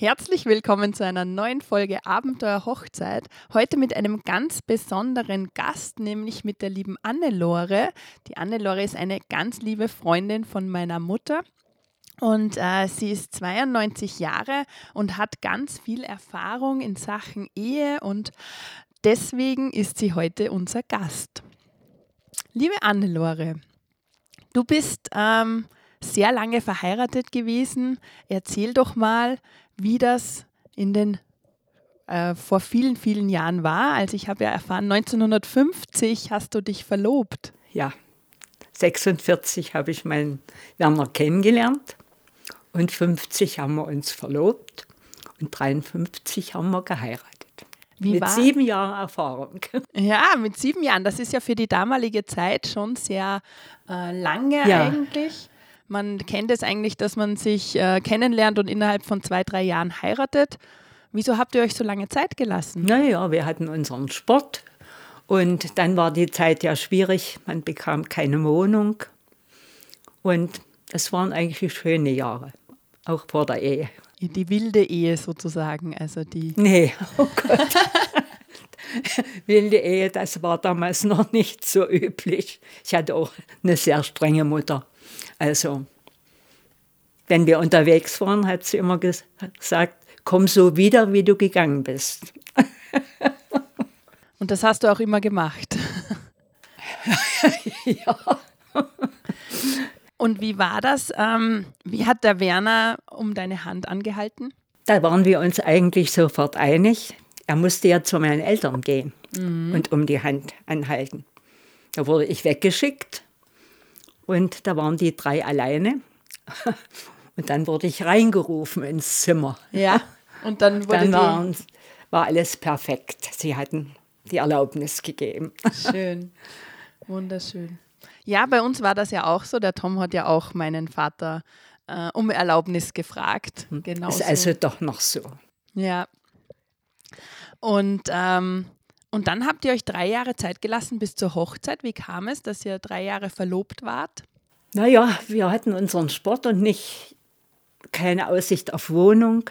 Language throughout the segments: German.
Herzlich willkommen zu einer neuen Folge Abenteuer Hochzeit. Heute mit einem ganz besonderen Gast, nämlich mit der lieben Annelore. Die Annelore ist eine ganz liebe Freundin von meiner Mutter. Und äh, sie ist 92 Jahre und hat ganz viel Erfahrung in Sachen Ehe und deswegen ist sie heute unser Gast. Liebe Annelore, du bist ähm, sehr lange verheiratet gewesen. Erzähl doch mal, wie das in den äh, vor vielen, vielen Jahren war. Also ich habe ja erfahren, 1950 hast du dich verlobt. Ja, 46 habe ich meinen Werner kennengelernt und 50 haben wir uns verlobt und 53 haben wir geheiratet. Wie mit war? sieben Jahren Erfahrung. Ja, mit sieben Jahren. Das ist ja für die damalige Zeit schon sehr äh, lange ja. eigentlich. Man kennt es eigentlich, dass man sich äh, kennenlernt und innerhalb von zwei, drei Jahren heiratet. Wieso habt ihr euch so lange Zeit gelassen? Naja, wir hatten unseren Sport und dann war die Zeit ja schwierig. Man bekam keine Wohnung und es waren eigentlich schöne Jahre, auch vor der Ehe. Die wilde Ehe sozusagen, also die. Nee, oh Gott. wilde Ehe, das war damals noch nicht so üblich. Ich hatte auch eine sehr strenge Mutter. Also, wenn wir unterwegs waren, hat sie immer gesagt, komm so wieder, wie du gegangen bist. Und das hast du auch immer gemacht. ja. Und wie war das? Ähm, wie hat der Werner um deine Hand angehalten? Da waren wir uns eigentlich sofort einig. Er musste ja zu meinen Eltern gehen mhm. und um die Hand anhalten. Da wurde ich weggeschickt und da waren die drei alleine. Und dann wurde ich reingerufen ins Zimmer. Ja, und dann wurde dann waren, war alles perfekt. Sie hatten die Erlaubnis gegeben. Schön, wunderschön. Ja, bei uns war das ja auch so. Der Tom hat ja auch meinen Vater äh, um Erlaubnis gefragt. Genau. Ist also doch noch so. Ja. Und, ähm, und dann habt ihr euch drei Jahre Zeit gelassen bis zur Hochzeit. Wie kam es, dass ihr drei Jahre verlobt wart? Naja, wir hatten unseren Sport und nicht keine Aussicht auf Wohnung.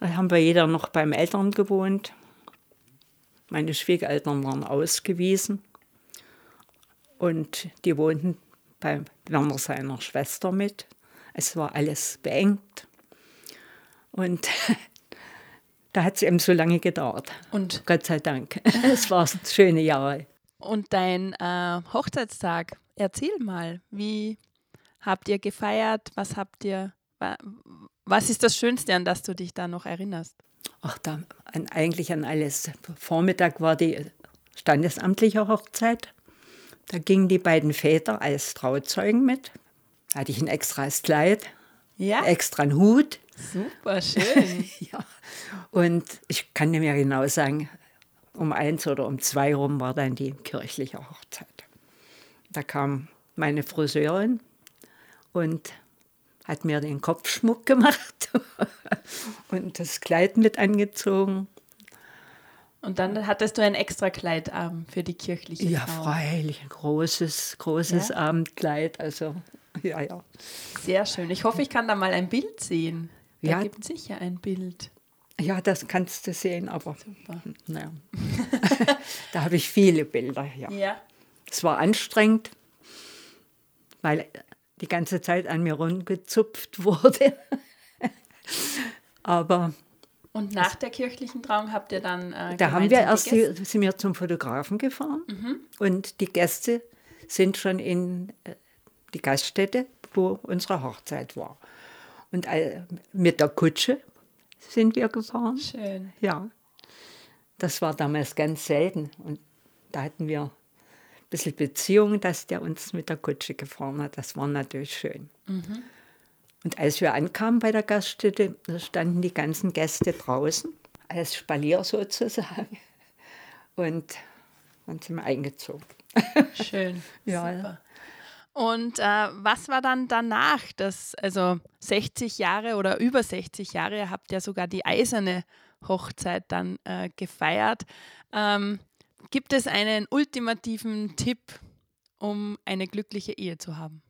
Da haben wir jeder noch beim Eltern gewohnt. Meine Schwiegereltern waren ausgewiesen. Und die wohnten bei Werner seiner Schwester mit. Es war alles beengt. Und da hat es eben so lange gedauert. Und Gott sei Dank. es waren schöne Jahre. Und dein äh, Hochzeitstag, erzähl mal, wie habt ihr gefeiert? Was habt ihr, was ist das Schönste, an das du dich da noch erinnerst? Ach, da, an, eigentlich an alles. Vormittag war die standesamtliche Hochzeit. Da gingen die beiden Väter als Trauzeugen mit. Da hatte ich ein extras Kleid, ja. extra einen Hut. Super schön. ja. Und ich kann nicht mehr genau sagen, um eins oder um zwei rum war dann die kirchliche Hochzeit. Da kam meine Friseurin und hat mir den Kopfschmuck gemacht und das Kleid mit angezogen und dann hattest du ein extra Kleid ähm, für die kirchliche Ja, Frau. freilich, ein großes, großes ja? Abendkleid. Also, ja, ja. Sehr schön. Ich hoffe, ich kann da mal ein Bild sehen. Da ja. gibt sicher ein Bild. Ja, das kannst du sehen, aber Super. Naja. da habe ich viele Bilder. Ja. ja. Es war anstrengend, weil die ganze Zeit an mir rumgezupft wurde. aber und nach der kirchlichen Trauung habt ihr dann. Äh, da haben wir erst, die, sind wir zum Fotografen gefahren mhm. und die Gäste sind schon in äh, die Gaststätte, wo unsere Hochzeit war. Und äh, mit der Kutsche sind wir gefahren. Schön. Ja. Das war damals ganz selten. Und da hatten wir ein bisschen Beziehung, dass der uns mit der Kutsche gefahren hat. Das war natürlich schön. Mhm. Und als wir ankamen bei der Gaststätte, da standen die ganzen Gäste draußen, als Spalier sozusagen. Und dann sind wir eingezogen. Schön. ja, Super. Und äh, was war dann danach? Das, also 60 Jahre oder über 60 Jahre habt ihr sogar die eiserne Hochzeit dann äh, gefeiert. Ähm, gibt es einen ultimativen Tipp, um eine glückliche Ehe zu haben?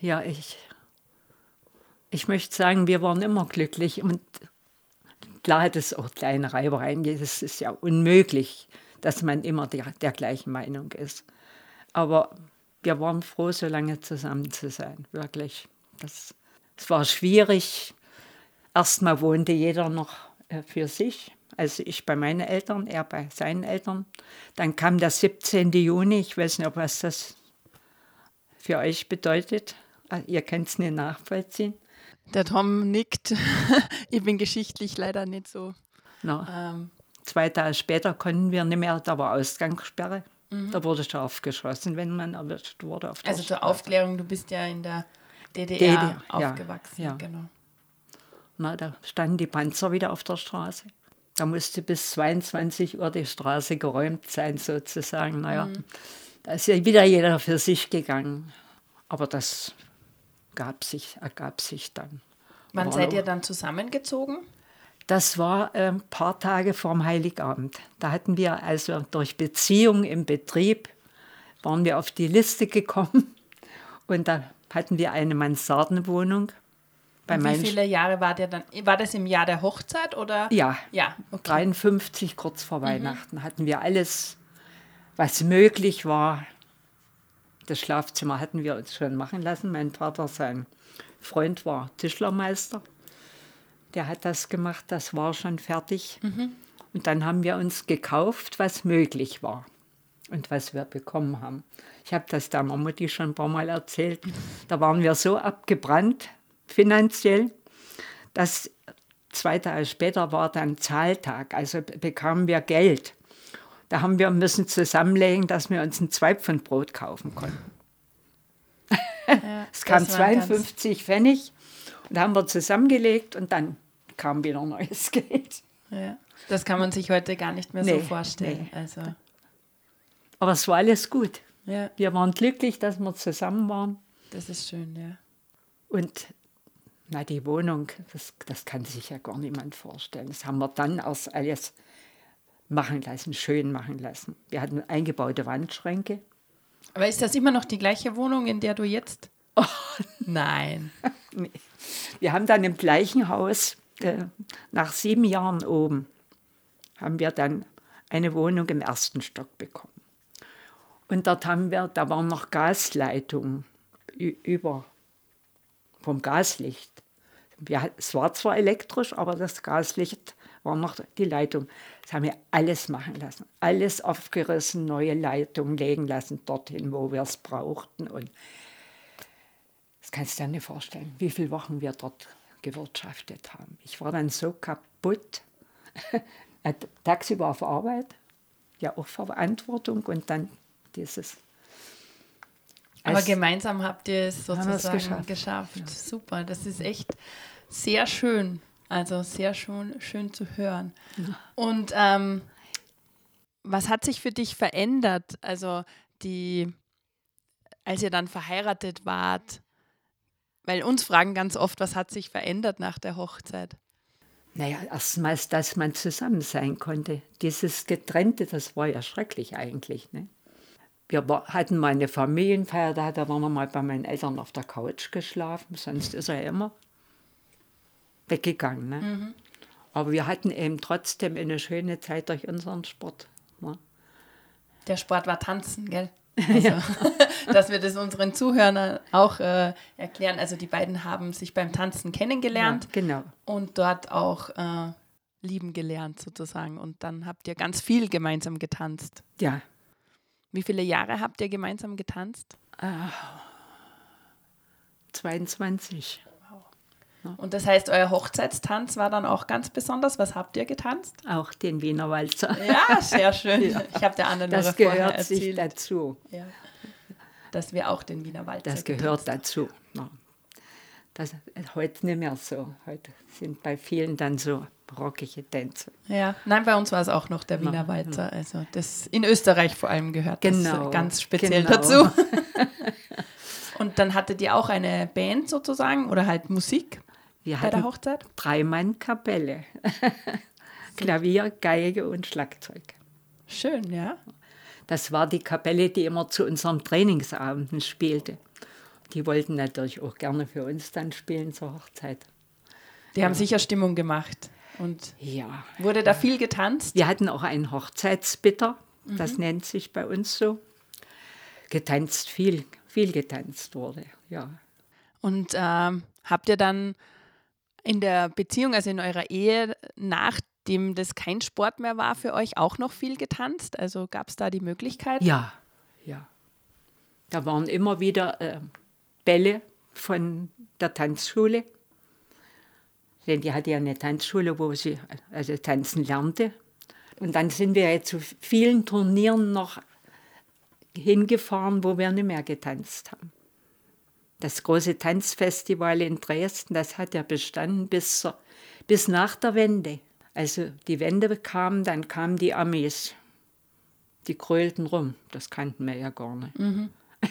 Ja, ich ich möchte sagen, wir waren immer glücklich und klar hat es auch kleine Reibereien. Es ist ja unmöglich, dass man immer der, der gleichen Meinung ist. Aber wir waren froh, so lange zusammen zu sein, wirklich. Das, es war schwierig. Erstmal wohnte jeder noch äh, für sich. Also ich bei meinen Eltern, er bei seinen Eltern. Dann kam der 17. Juni. Ich weiß nicht, was das für euch bedeutet. Ah, ihr könnt es nicht nachvollziehen. Der Tom nickt. ich bin geschichtlich leider nicht so. No. Ähm. Zwei Tage später konnten wir nicht mehr, da war Ausgangssperre. Mhm. Da wurde scharf geschossen, wenn man erwischt wurde. Auf also zur. Aufklärung, du bist ja in der DDR, DDR aufgewachsen. Ja, ja. Genau. Na, da standen die Panzer wieder auf der Straße. Da musste bis 22 Uhr die Straße geräumt sein, sozusagen. Naja, mhm. da ist ja wieder jeder für sich gegangen. Aber das gab sich, ergab sich dann. Wann Aber seid ihr dann zusammengezogen? Das war ein ähm, paar Tage vorm Heiligabend. Da hatten wir also durch Beziehung im Betrieb, waren wir auf die Liste gekommen und da hatten wir eine Mansardenwohnung. Bei wie viele Jahre war der dann? War das im Jahr der Hochzeit oder? Ja, ja okay. 53 kurz vor mhm. Weihnachten hatten wir alles, was möglich war. Das Schlafzimmer hatten wir uns schon machen lassen. Mein Vater, sein Freund war Tischlermeister der hat das gemacht, das war schon fertig. Mhm. Und dann haben wir uns gekauft, was möglich war und was wir bekommen haben. Ich habe das der Mutti schon ein paar Mal erzählt. Da waren wir so abgebrannt finanziell, dass zwei Tage später war dann Zahltag, also bekamen wir Geld. Da haben wir müssen zusammenlegen, dass wir uns ein Zweipfundbrot kaufen konnten. Ja, es kam 52 Pfennig da haben wir zusammengelegt und dann kam wieder neues Geld. Ja, das kann man sich heute gar nicht mehr nee, so vorstellen. Nee. Also. Aber es war alles gut. Ja. Wir waren glücklich, dass wir zusammen waren. Das ist schön, ja. Und na, die Wohnung, das, das kann sich ja gar niemand vorstellen. Das haben wir dann erst alles machen lassen, schön machen lassen. Wir hatten eingebaute Wandschränke. Aber ist das immer noch die gleiche Wohnung, in der du jetzt? Oh. Nein. Wir haben dann im gleichen Haus, äh, nach sieben Jahren oben, haben wir dann eine Wohnung im ersten Stock bekommen. Und dort haben wir, da waren noch Gasleitungen über vom Gaslicht. Wir, es war zwar elektrisch, aber das Gaslicht war noch die Leitung. Das haben wir alles machen lassen. Alles aufgerissen, neue Leitungen legen lassen, dorthin, wo wir es brauchten. Und das kannst du dir nicht vorstellen, wie viele Wochen wir dort gewirtschaftet haben. Ich war dann so kaputt. Tagsüber auf Arbeit, ja auch Verantwortung und dann dieses. Aber gemeinsam habt ihr es sozusagen geschafft. geschafft. Ja. Super, das ist echt sehr schön. Also sehr schön, schön zu hören. Ja. Und ähm, was hat sich für dich verändert? Also die, als ihr dann verheiratet wart, weil uns fragen ganz oft, was hat sich verändert nach der Hochzeit? Naja, erstmals, dass man zusammen sein konnte. Dieses Getrennte, das war ja schrecklich eigentlich. Ne? Wir hatten mal eine Familienfeier, da, da waren wir mal bei meinen Eltern auf der Couch geschlafen, sonst ist er immer weggegangen. Ne? Mhm. Aber wir hatten eben trotzdem eine schöne Zeit durch unseren Sport. Ne? Der Sport war Tanzen, gell? Also, ja. dass wir das unseren Zuhörern auch äh, erklären. Also die beiden haben sich beim Tanzen kennengelernt ja, genau. und dort auch äh, lieben gelernt sozusagen. Und dann habt ihr ganz viel gemeinsam getanzt. Ja. Wie viele Jahre habt ihr gemeinsam getanzt? Ah, 22. Und das heißt, euer Hochzeitstanz war dann auch ganz besonders. Was habt ihr getanzt? Auch den Wiener Walzer. Ja, sehr schön. Ja. Ich habe der anderen Das gehört sich dazu. Ja. Dass wir auch den Wiener Walzer Das gehört dazu. Das ist heute nicht mehr so. Heute sind bei vielen dann so rockige Tänze. Ja, nein, bei uns war es auch noch der Wiener Walzer. Also das in Österreich vor allem gehört genau, das ganz speziell genau. dazu. Und dann hattet ihr auch eine Band sozusagen oder halt Musik? Wir Bei der Hochzeit? Dreimann-Kapelle. Klavier, Geige und Schlagzeug. Schön, ja. Das war die Kapelle, die immer zu unseren Trainingsabenden spielte. Die wollten natürlich auch gerne für uns dann spielen zur Hochzeit. Die haben sicher Stimmung gemacht. Und Ja. wurde da viel getanzt? Wir hatten auch einen Hochzeitsbitter, das nennt sich bei uns so. Getanzt, viel, viel getanzt wurde, ja. Und ähm, habt ihr dann in der Beziehung, also in eurer Ehe, nachdem das kein Sport mehr war für euch, auch noch viel getanzt? Also gab es da die Möglichkeit? Ja, ja. Da waren immer wieder äh, Bälle von der Tanzschule. Denn die hatte ja eine Tanzschule, wo sie also tanzen lernte. Und dann sind wir ja zu vielen Turnieren noch hingefahren, wo wir nicht mehr getanzt haben. Das große Tanzfestival in Dresden, das hat ja bestanden bis, bis nach der Wende. Also die Wende kam, dann kamen die Amis. Die grölten rum. Das kannten wir ja gar nicht.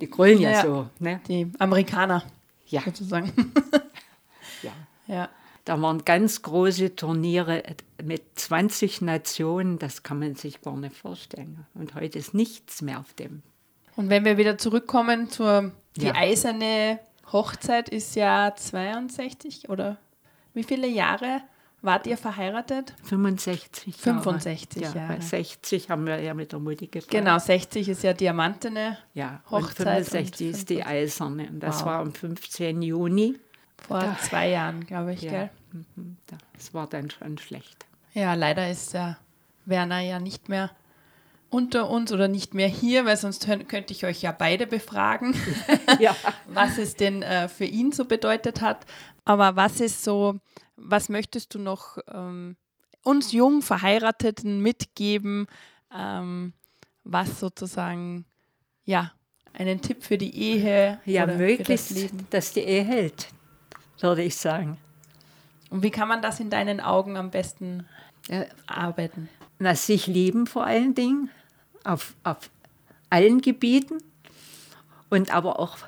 Die grölen ja, Ja, ja. so. Ne? Die Amerikaner Ja, sozusagen. ja. ja. Da waren ganz große Turniere mit 20 Nationen. Das kann man sich gar nicht vorstellen. Und heute ist nichts mehr auf dem. Und wenn wir wieder zurückkommen zur die Ja. eiserne Hochzeit ist ja 62 oder wie viele Jahre wart ihr verheiratet? 65 65 Jahre. Ja, Jahre. bei 60 haben wir ja mit der Mutti gefeiert. Genau, 60 ist ja Diamantene Ja, Hochzeit und 65 und ist die eiserne. Und das Wow. war am 15. Juni. vor zwei Jahren, glaube ich, Ja, gell? mhm, das war dann schon schlecht. Ja, leider ist der Werner ja nicht mehr unter uns oder nicht mehr hier, weil sonst könnte ich euch ja beide befragen, ja. was es denn äh, für ihn so bedeutet hat. Aber was ist so, was möchtest du noch ähm, uns jung Verheirateten mitgeben, ähm, was sozusagen, ja, einen Tipp für die Ehe Ja, möglichst, das dass die Ehe hält, würde ich sagen. Und wie kann man das in deinen Augen am besten Ja, arbeiten? na, sich lieben vor allen Dingen, auf, auf allen Gebieten und aber auch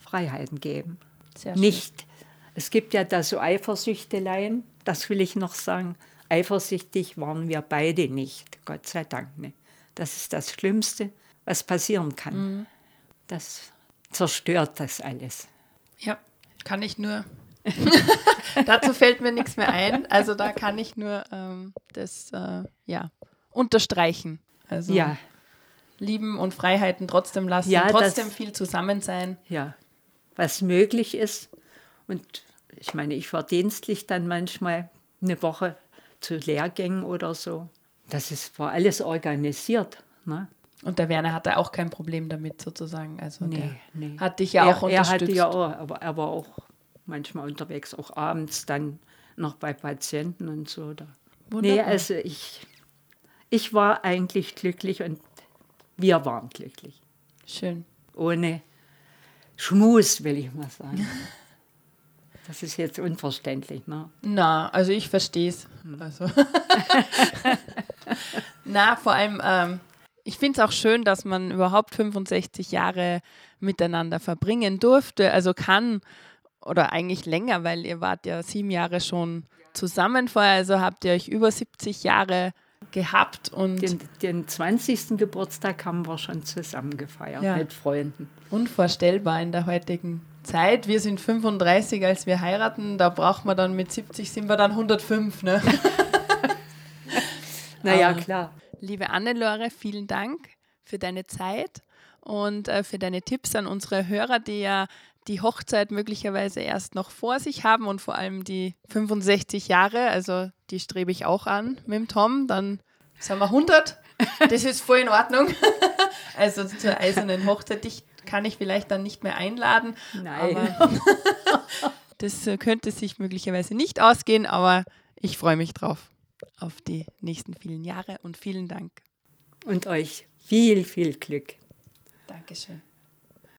Freiheiten geben. Nicht, es gibt ja da so Eifersüchteleien, das will ich noch sagen. Eifersüchtig waren wir beide nicht, Gott sei Dank nicht. Das ist das Schlimmste, was passieren kann. Das zerstört das alles. Ja, kann ich nur. Dazu fällt mir nichts mehr ein. Also da kann ich nur ähm, das äh, ja, unterstreichen. Also Ja, lieben und Freiheiten trotzdem lassen, Ja, trotzdem das- viel zusammen sein. ja, was möglich ist. Und ich meine, ich war dienstlich dann manchmal eine Woche zu Lehrgängen oder so. Das ist, war alles organisiert. Ne? Und der Werner hatte auch kein Problem damit sozusagen. Also Nee, nee. hat dich ja er, auch er unterstützt. hatte ja auch, aber er war auch manchmal unterwegs, auch abends dann noch bei Patienten und so. Da. Nee, Wunderbar. also ich, ich war eigentlich glücklich und wir waren glücklich. Schön. Ohne Schmus, will ich mal sagen. Das ist jetzt unverständlich. Ne? Na, also ich verstehe es. Also. Na, vor allem, ähm, ich finde es auch schön, dass man überhaupt 65 Jahre miteinander verbringen durfte, also kann oder eigentlich länger, weil ihr wart ja sieben Jahre schon zusammen vorher, also habt ihr euch über 70 Jahre gehabt und Den, den 20. Geburtstag haben wir schon zusammen gefeiert Ja. mit Freunden. unvorstellbar in der heutigen Zeit. Wir sind 35, als wir heiraten, da braucht man dann mit 70 sind wir dann 105, ne? Naja, klar. Liebe Annelore, vielen Dank für deine Zeit und äh, für deine Tipps an unsere Hörer, die ja die Hochzeit möglicherweise erst noch vor sich haben und vor allem die 65 Jahre. Also die strebe ich auch an mit dem Tom. Dann sind wir 100. Das ist voll in Ordnung. Also zur eisernen Hochzeit. Dich kann ich vielleicht dann nicht mehr einladen. Nein. Aber das äh, könnte sich möglicherweise nicht ausgehen, aber ich freue mich drauf auf die nächsten vielen Jahre und vielen Dank. Und euch viel, viel Glück. Dankeschön.